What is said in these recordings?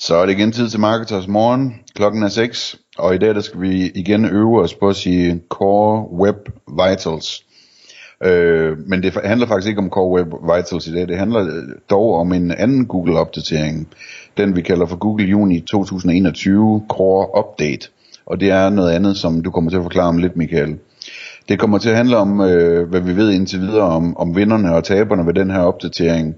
Så er det igen tid til Marketers Morgen. Klokken er 6, og i dag der skal vi igen øve os på at sige Core Web Vitals. Øh, men det handler faktisk ikke om Core Web Vitals i dag. Det handler dog om en anden Google-opdatering. Den vi kalder for Google Juni 2021 Core Update. Og det er noget andet, som du kommer til at forklare om lidt, Michael. Det kommer til at handle om, øh, hvad vi ved indtil videre om, om vinderne og taberne ved den her opdatering.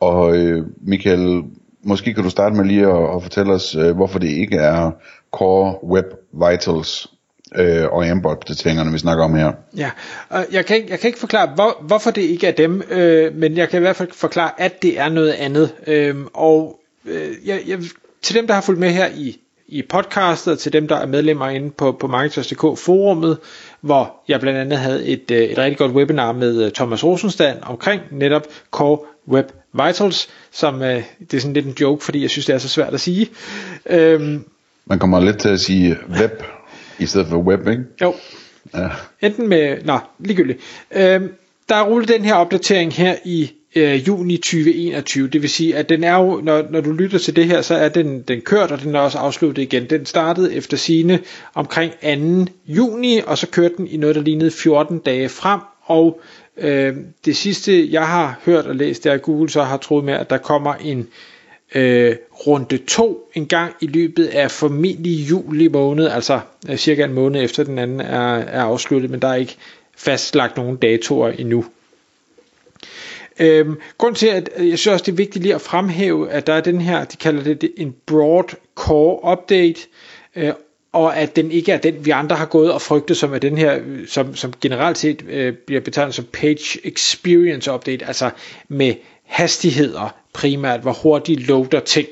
Og øh, Michael, måske kan du starte med lige at, at fortælle os, øh, hvorfor det ikke er Core Web Vitals øh, og Amber-opdateringerne, vi snakker om her. Ja, og jeg kan ikke, jeg kan ikke forklare, hvor, hvorfor det ikke er dem, øh, men jeg kan i hvert fald forklare, at det er noget andet. Øh, og øh, jeg, jeg, til dem, der har fulgt med her i, i podcastet, og til dem, der er medlemmer inde på, på Marketers.dk forummet, hvor jeg blandt andet havde et, øh, et rigtig godt webinar med øh, Thomas Rosenstand omkring netop Core Web Vitals, som øh, det er sådan lidt en joke, fordi jeg synes, det er så svært at sige. Øhm, Man kommer lidt til at sige web i stedet for web, ikke? Jo. Ja. Enten med, nå, ligegyldigt. Øhm, der er rullet den her opdatering her i øh, juni 2021, det vil sige, at den er jo, når, når du lytter til det her, så er den, den kørt, og den er også afsluttet igen. Den startede efter sine omkring 2. juni, og så kørte den i noget, der lignede 14 dage frem, og øh, det sidste, jeg har hørt og læst, det er, at Google så har troet med, at der kommer en øh, runde 2 en gang i løbet af formentlig juli måned, altså øh, cirka en måned efter den anden er, er afsluttet, men der er ikke fastlagt nogen datoer endnu. Øhm, grund til, at øh, jeg synes også, det er vigtigt lige at fremhæve, at der er den her, de kalder det en broad core update, øh, og at den ikke er den, vi andre har gået og frygtet, som er den her, som, som generelt set øh, bliver betegnet som page experience update, altså med hastigheder primært, hvor hurtigt loader ting.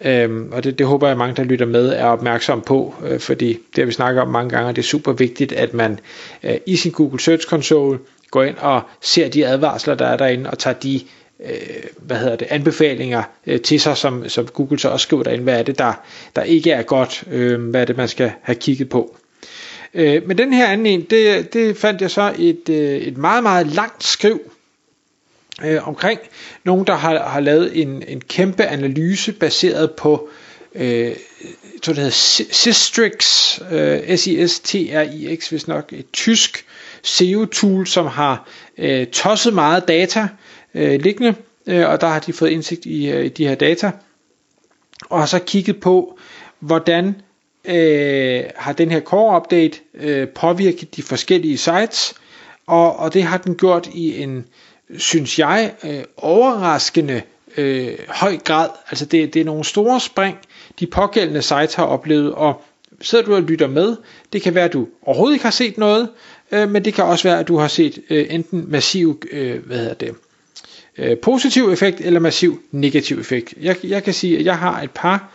Øhm, og det, det håber jeg mange, der lytter med, er opmærksom på, øh, fordi det har vi snakket om mange gange, og det er super vigtigt, at man øh, i sin Google Search Console går ind og ser de advarsler, der er derinde, og tager de øh, hvad hedder det, anbefalinger øh, til sig, som, som Google så også skriver derinde, hvad er det, der, der ikke er godt, øh, hvad er det, man skal have kigget på. Øh, men den her anden en, det, det fandt jeg så et, øh, et meget, meget langt skriv øh, omkring. Nogen, der har, har lavet en, en kæmpe analyse baseret på øh, jeg tror det hedder Sistrix, øh, S-I-S-T-R-I-X, hvis nok et tysk SEO-tool, som har øh, tosset meget data øh, liggende, øh, og der har de fået indsigt i, øh, i de her data, og har så kigget på, hvordan øh, har den her core update øh, påvirket de forskellige sites, og, og det har den gjort i en, synes jeg, øh, overraskende øh, høj grad. Altså det, det er nogle store spring, de pågældende sites har oplevet, og sidder du og lytter med, det kan være, at du overhovedet ikke har set noget, øh, men det kan også være, at du har set øh, enten massiv, øh, hvad hedder det, øh, positiv effekt eller massiv negativ effekt. Jeg, jeg kan sige, at jeg har et par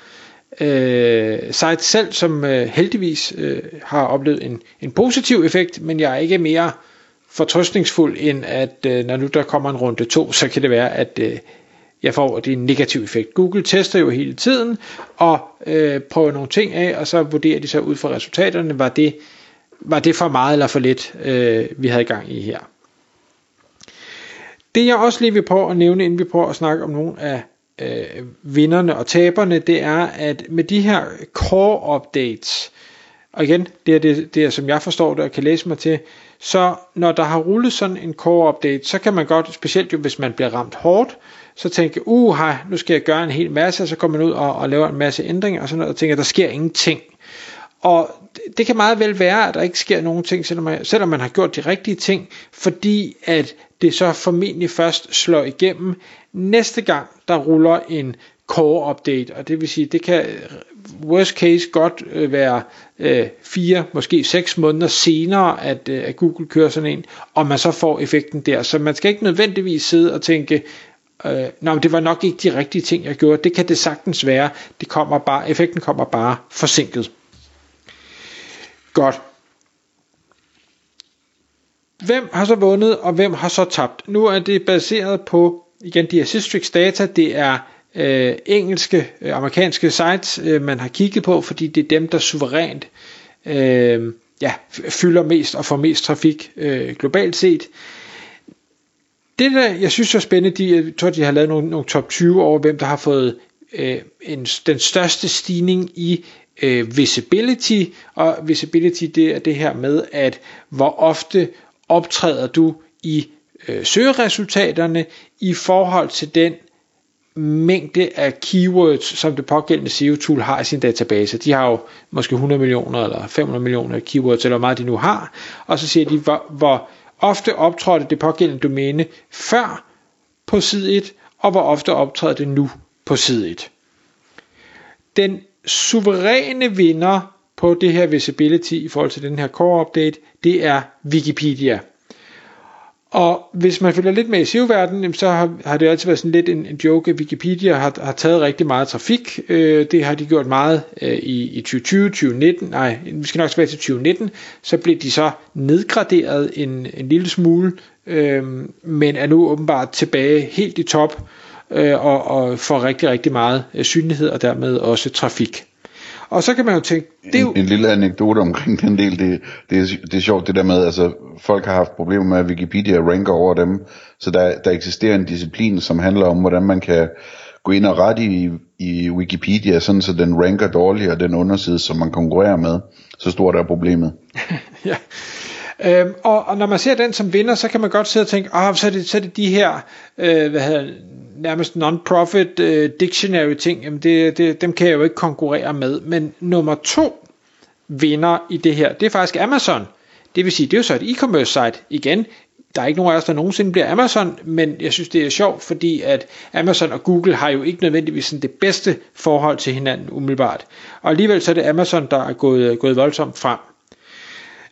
øh, sites selv, som øh, heldigvis øh, har oplevet en, en positiv effekt, men jeg er ikke mere fortrøstningsfuld end at øh, når nu der kommer en runde to, så kan det være, at øh, jeg får det en negativ effekt. Google tester jo hele tiden og øh, prøver nogle ting af, og så vurderer de så ud fra resultaterne, var det, var det for meget eller for lidt, øh, vi havde gang i her. Det jeg også lige vil prøve at nævne, inden vi prøver at snakke om nogle af øh, vinderne og taberne, det er, at med de her core updates, og igen, det er det, det er, som jeg forstår det og kan læse mig til, så når der har rullet sådan en core update, så kan man godt, specielt jo hvis man bliver ramt hårdt, så tænke, uha, nu skal jeg gøre en hel masse, og så kommer man ud og, og laver en masse ændringer, og sådan noget, og tænker, der sker ingenting. Og det, kan meget vel være, at der ikke sker nogen ting, selvom man, selvom man har gjort de rigtige ting, fordi at det så formentlig først slår igennem næste gang, der ruller en core update, og det vil sige, det kan worst case godt øh, være øh, fire, måske seks måneder senere, at, øh, at Google kører sådan en, og man så får effekten der. Så man skal ikke nødvendigvis sidde og tænke, øh, nej, det var nok ikke de rigtige ting, jeg gjorde. Det kan det sagtens være. Det kommer bare, effekten kommer bare forsinket. Godt. hvem har så vundet, og hvem har så tabt? Nu er det baseret på, igen, de Assistrix data, det er øh, engelske, øh, amerikanske sites, øh, man har kigget på, fordi det er dem, der suverænt øh, ja, fylder mest og får mest trafik øh, globalt set. Det der, jeg synes er spændende, de, jeg tror, de har lavet nogle, nogle top 20 over, hvem der har fået øh, en, den største stigning i øh, visibility, og visibility det er det her med, at hvor ofte optræder du i øh, søgeresultaterne i forhold til den mængde af keywords, som det pågældende SEO-tool har i sin database. De har jo måske 100 millioner eller 500 millioner keywords, eller hvor meget de nu har, og så siger de, hvor, hvor ofte optrådte det pågældende domæne før på side 1, og hvor ofte optræder det nu på side 1. Den suveræne vinder på det her visibility i forhold til den her core update, det er Wikipedia. Og hvis man følger lidt med i SEO-verdenen, så har, har det altid været sådan lidt en, en joke, at Wikipedia har, har taget rigtig meget trafik. Øh, det har de gjort meget øh, i, i 2020, 2019, nej, vi skal nok tilbage til 2019, så blev de så nedgraderet en, en lille smule, øh, men er nu åbenbart tilbage helt i top, øh, og, og får rigtig, rigtig meget øh, synlighed, og dermed også trafik. Og så kan man jo tænke, det er jo... En, en lille anekdote omkring den del, det, det, er, det er sjovt det der med, altså folk har haft problemer med, at Wikipedia ranker over dem, så der, der eksisterer en disciplin, som handler om, hvordan man kan gå ind og rette i, i Wikipedia, sådan så den ranker dårligere den underside, som man konkurrerer med. Så stort er problemet. ja. Øhm, og, og når man ser den som vinder, så kan man godt sidde og tænke, ah, så, er det, så er det de her øh, hvad hedder, nærmest non-profit øh, dictionary ting, jamen det, det, dem kan jeg jo ikke konkurrere med. Men nummer to vinder i det her, det er faktisk Amazon. Det vil sige, det er jo så et e-commerce site igen. Der er ikke nogen af os, der nogensinde bliver Amazon, men jeg synes, det er sjovt, fordi at Amazon og Google har jo ikke nødvendigvis sådan det bedste forhold til hinanden umiddelbart. Og alligevel så er det Amazon, der er gået, gået voldsomt frem.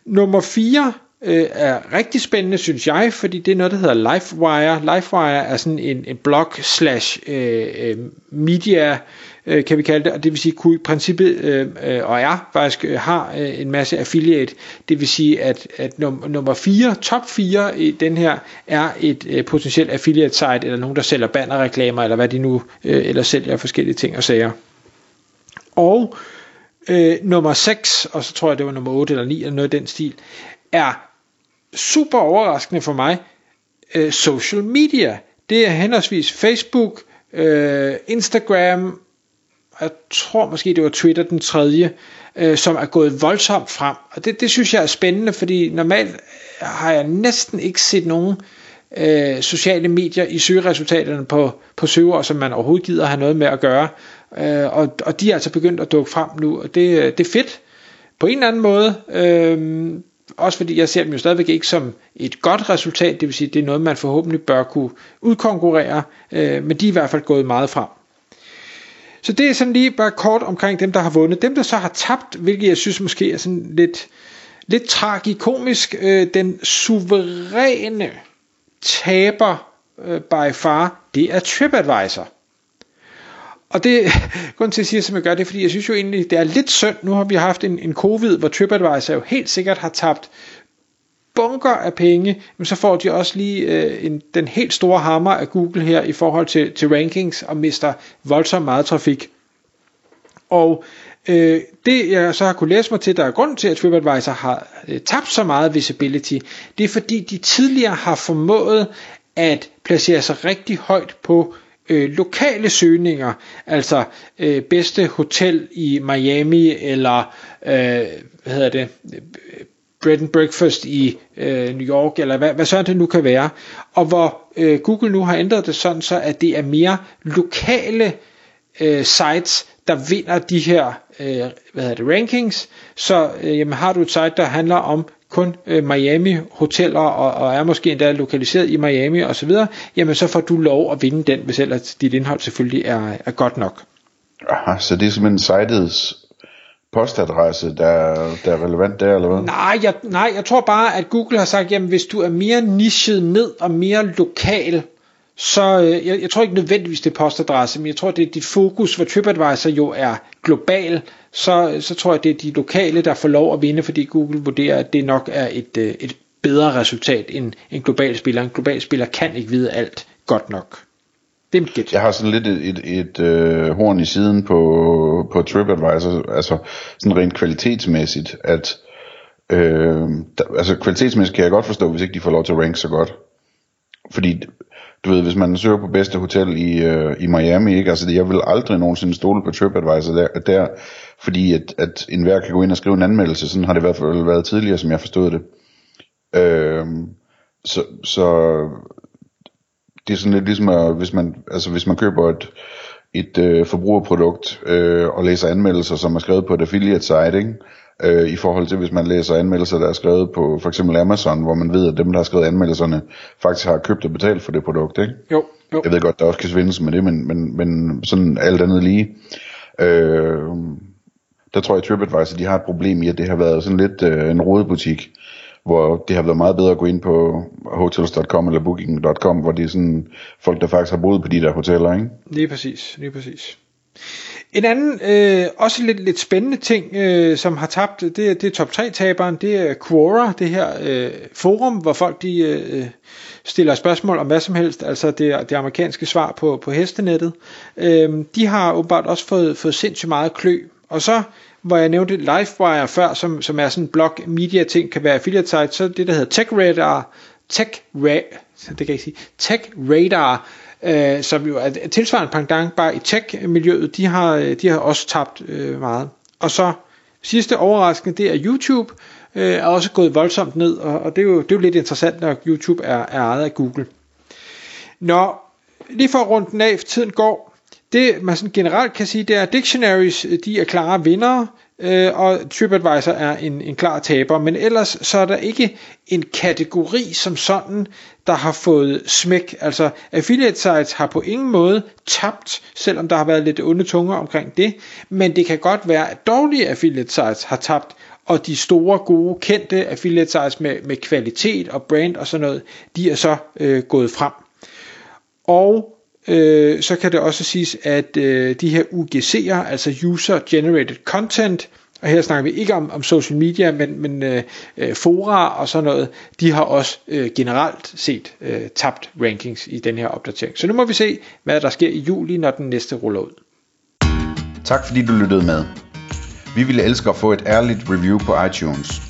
Nummer 4 øh, er rigtig spændende, synes jeg, fordi det er noget, der hedder Lifewire. Lifewire er sådan en, en blog slash øh, øh media, øh, kan vi kalde det, og det vil sige, kunne i princippet, øh, øh og er faktisk, øh, har øh, en masse affiliate, det vil sige, at, at num- nummer 4, top 4 i den her, er et øh, potentielt affiliate site, eller nogen, der sælger bannerreklamer, eller hvad de nu øh, eller sælger forskellige ting og sager. Og øh, nummer 6, og så tror jeg, det var nummer 8 eller 9, eller noget af den stil, er super overraskende for mig, øh, social media. Det er henholdsvis Facebook, øh, Instagram, jeg tror måske det var Twitter den tredje, øh, som er gået voldsomt frem. Og det, det synes jeg er spændende, fordi normalt har jeg næsten ikke set nogen øh, øh, sociale medier i søgeresultaterne på, på søger, som man overhovedet gider have noget med at gøre. Øh, og, og de er altså begyndt at dukke frem nu, og det, øh, det er fedt på en eller anden måde. Øh, også fordi jeg ser dem jo stadigvæk ikke som et godt resultat, det vil sige, det er noget, man forhåbentlig bør kunne udkonkurrere, øh, men de er i hvert fald gået meget frem. Så det er sådan lige bare kort omkring dem, der har vundet. Dem, der så har tabt, hvilket jeg synes måske er sådan lidt, lidt tragikomisk, øh, den suveræne taber øh, by far, det er TripAdvisor. Og det, grund til at sige, som jeg gør det, fordi jeg synes jo egentlig, det er lidt synd. Nu har vi haft en, en covid, hvor TripAdvisor jo helt sikkert har tabt bunker af penge, men så får de også lige øh, en, den helt store hammer af Google her i forhold til, til rankings og mister voldsomt meget trafik. Og øh, det jeg så har kunne læse mig til, der er grund til, at TripAdvisor har øh, tabt så meget visibility, det er fordi de tidligere har formået at placere sig rigtig højt på øh, lokale søgninger, altså øh, bedste hotel i Miami, eller øh, hvad hedder det, bread and breakfast i øh, New York, eller hvad, hvad sådan det nu kan være, og hvor øh, Google nu har ændret det sådan, så at det er mere lokale øh, sites, der vinder de her øh, hvad hedder det, rankings, så øh, jamen, har du et site, der handler om kun øh, Miami hoteller og, og er måske endda lokaliseret i Miami osv., jamen så får du lov at vinde den, hvis ellers dit indhold selvfølgelig er, er godt nok. Aha, så det er simpelthen sitets postadresse, der, der er relevant der, eller hvad? Nej jeg, nej, jeg tror bare, at Google har sagt, jamen hvis du er mere nichet ned og mere lokal, så øh, jeg, jeg tror ikke nødvendigvis det er postadresse, men jeg tror det er dit fokus, hvor TripAdvisor jo er global, så, så tror jeg det er de lokale, der får lov at vinde, fordi Google vurderer, at det nok er et, øh, et bedre resultat end en global spiller. En global spiller kan ikke vide alt godt nok. Det er mit gæt. Jeg har sådan lidt et, et, et øh, horn i siden på, på TripAdvisor, altså sådan rent kvalitetsmæssigt, at øh, der, altså kvalitetsmæssigt kan jeg godt forstå, hvis ikke de får lov til at rank så godt. Fordi, du ved, hvis man søger på bedste hotel i, øh, i Miami, ikke? Altså, jeg vil aldrig nogensinde stole på TripAdvisor der, der fordi at, at enhver kan gå ind og skrive en anmeldelse, sådan har det i hvert fald været tidligere, som jeg forstod det. Øh, så, så det er sådan lidt ligesom, at, hvis man, altså hvis man køber et, et øh, forbrugerprodukt øh, og læser anmeldelser, som er skrevet på et affiliate site, ikke? Øh, i forhold til hvis man læser anmeldelser, der er skrevet på for eksempel Amazon, hvor man ved, at dem, der har skrevet anmeldelserne, faktisk har købt og betalt for det produkt. Ikke? Jo, jo. Jeg ved godt, der også kan svindes med det, men, men, men sådan alt andet lige. Øh, der tror jeg, TripAdvisor de har et problem i, at det har været sådan lidt øh, en rodebutik hvor det har været meget bedre at gå ind på hotels.com eller booking.com, hvor det er sådan folk, der faktisk har boet på de der hoteller, ikke? Lige præcis, lige præcis. En anden, øh, også lidt, lidt spændende ting, øh, som har tabt, det, det er top 3-taberen, det er Quora, det her øh, forum, hvor folk de øh, stiller spørgsmål om hvad som helst, altså det, det amerikanske svar på, på hestenettet. Øh, de har åbenbart også fået, fået sindssygt meget klø, og så hvor jeg nævnte Livewire før, som, som er sådan en blog media ting, kan være affiliate site, så det der hedder Tech Radar, Tech Ra- det kan jeg sige, Tech Radar, øh, som jo er tilsvarende pendant bare i tech-miljøet, de har, øh, de har også tabt øh, meget. Og så sidste overraskende, det er YouTube, øh, er også gået voldsomt ned, og, og det, er jo, det er jo lidt interessant, når YouTube er, er ejet af Google. Når lige for rundt den af, tiden går, det man sådan generelt kan sige, det er, at dictionaries de er klare vindere, øh, og TripAdvisor er en, en klar taber, men ellers så er der ikke en kategori som sådan, der har fået smæk. Altså affiliate sites har på ingen måde tabt, selvom der har været lidt onde tunger omkring det, men det kan godt være, at dårlige affiliate sites har tabt, og de store, gode, kendte affiliate sites med, med kvalitet og brand og sådan noget, de er så øh, gået frem. Og øh, så kan det også siges, at øh, de her UGC'er, altså User Generated Content, og her snakker vi ikke om, om social media, men, men øh, øh, fora og sådan noget, de har også øh, generelt set øh, tabt rankings i den her opdatering. Så nu må vi se, hvad der sker i juli, når den næste ruller ud. Tak fordi du lyttede med. Vi ville elske at få et ærligt review på iTunes.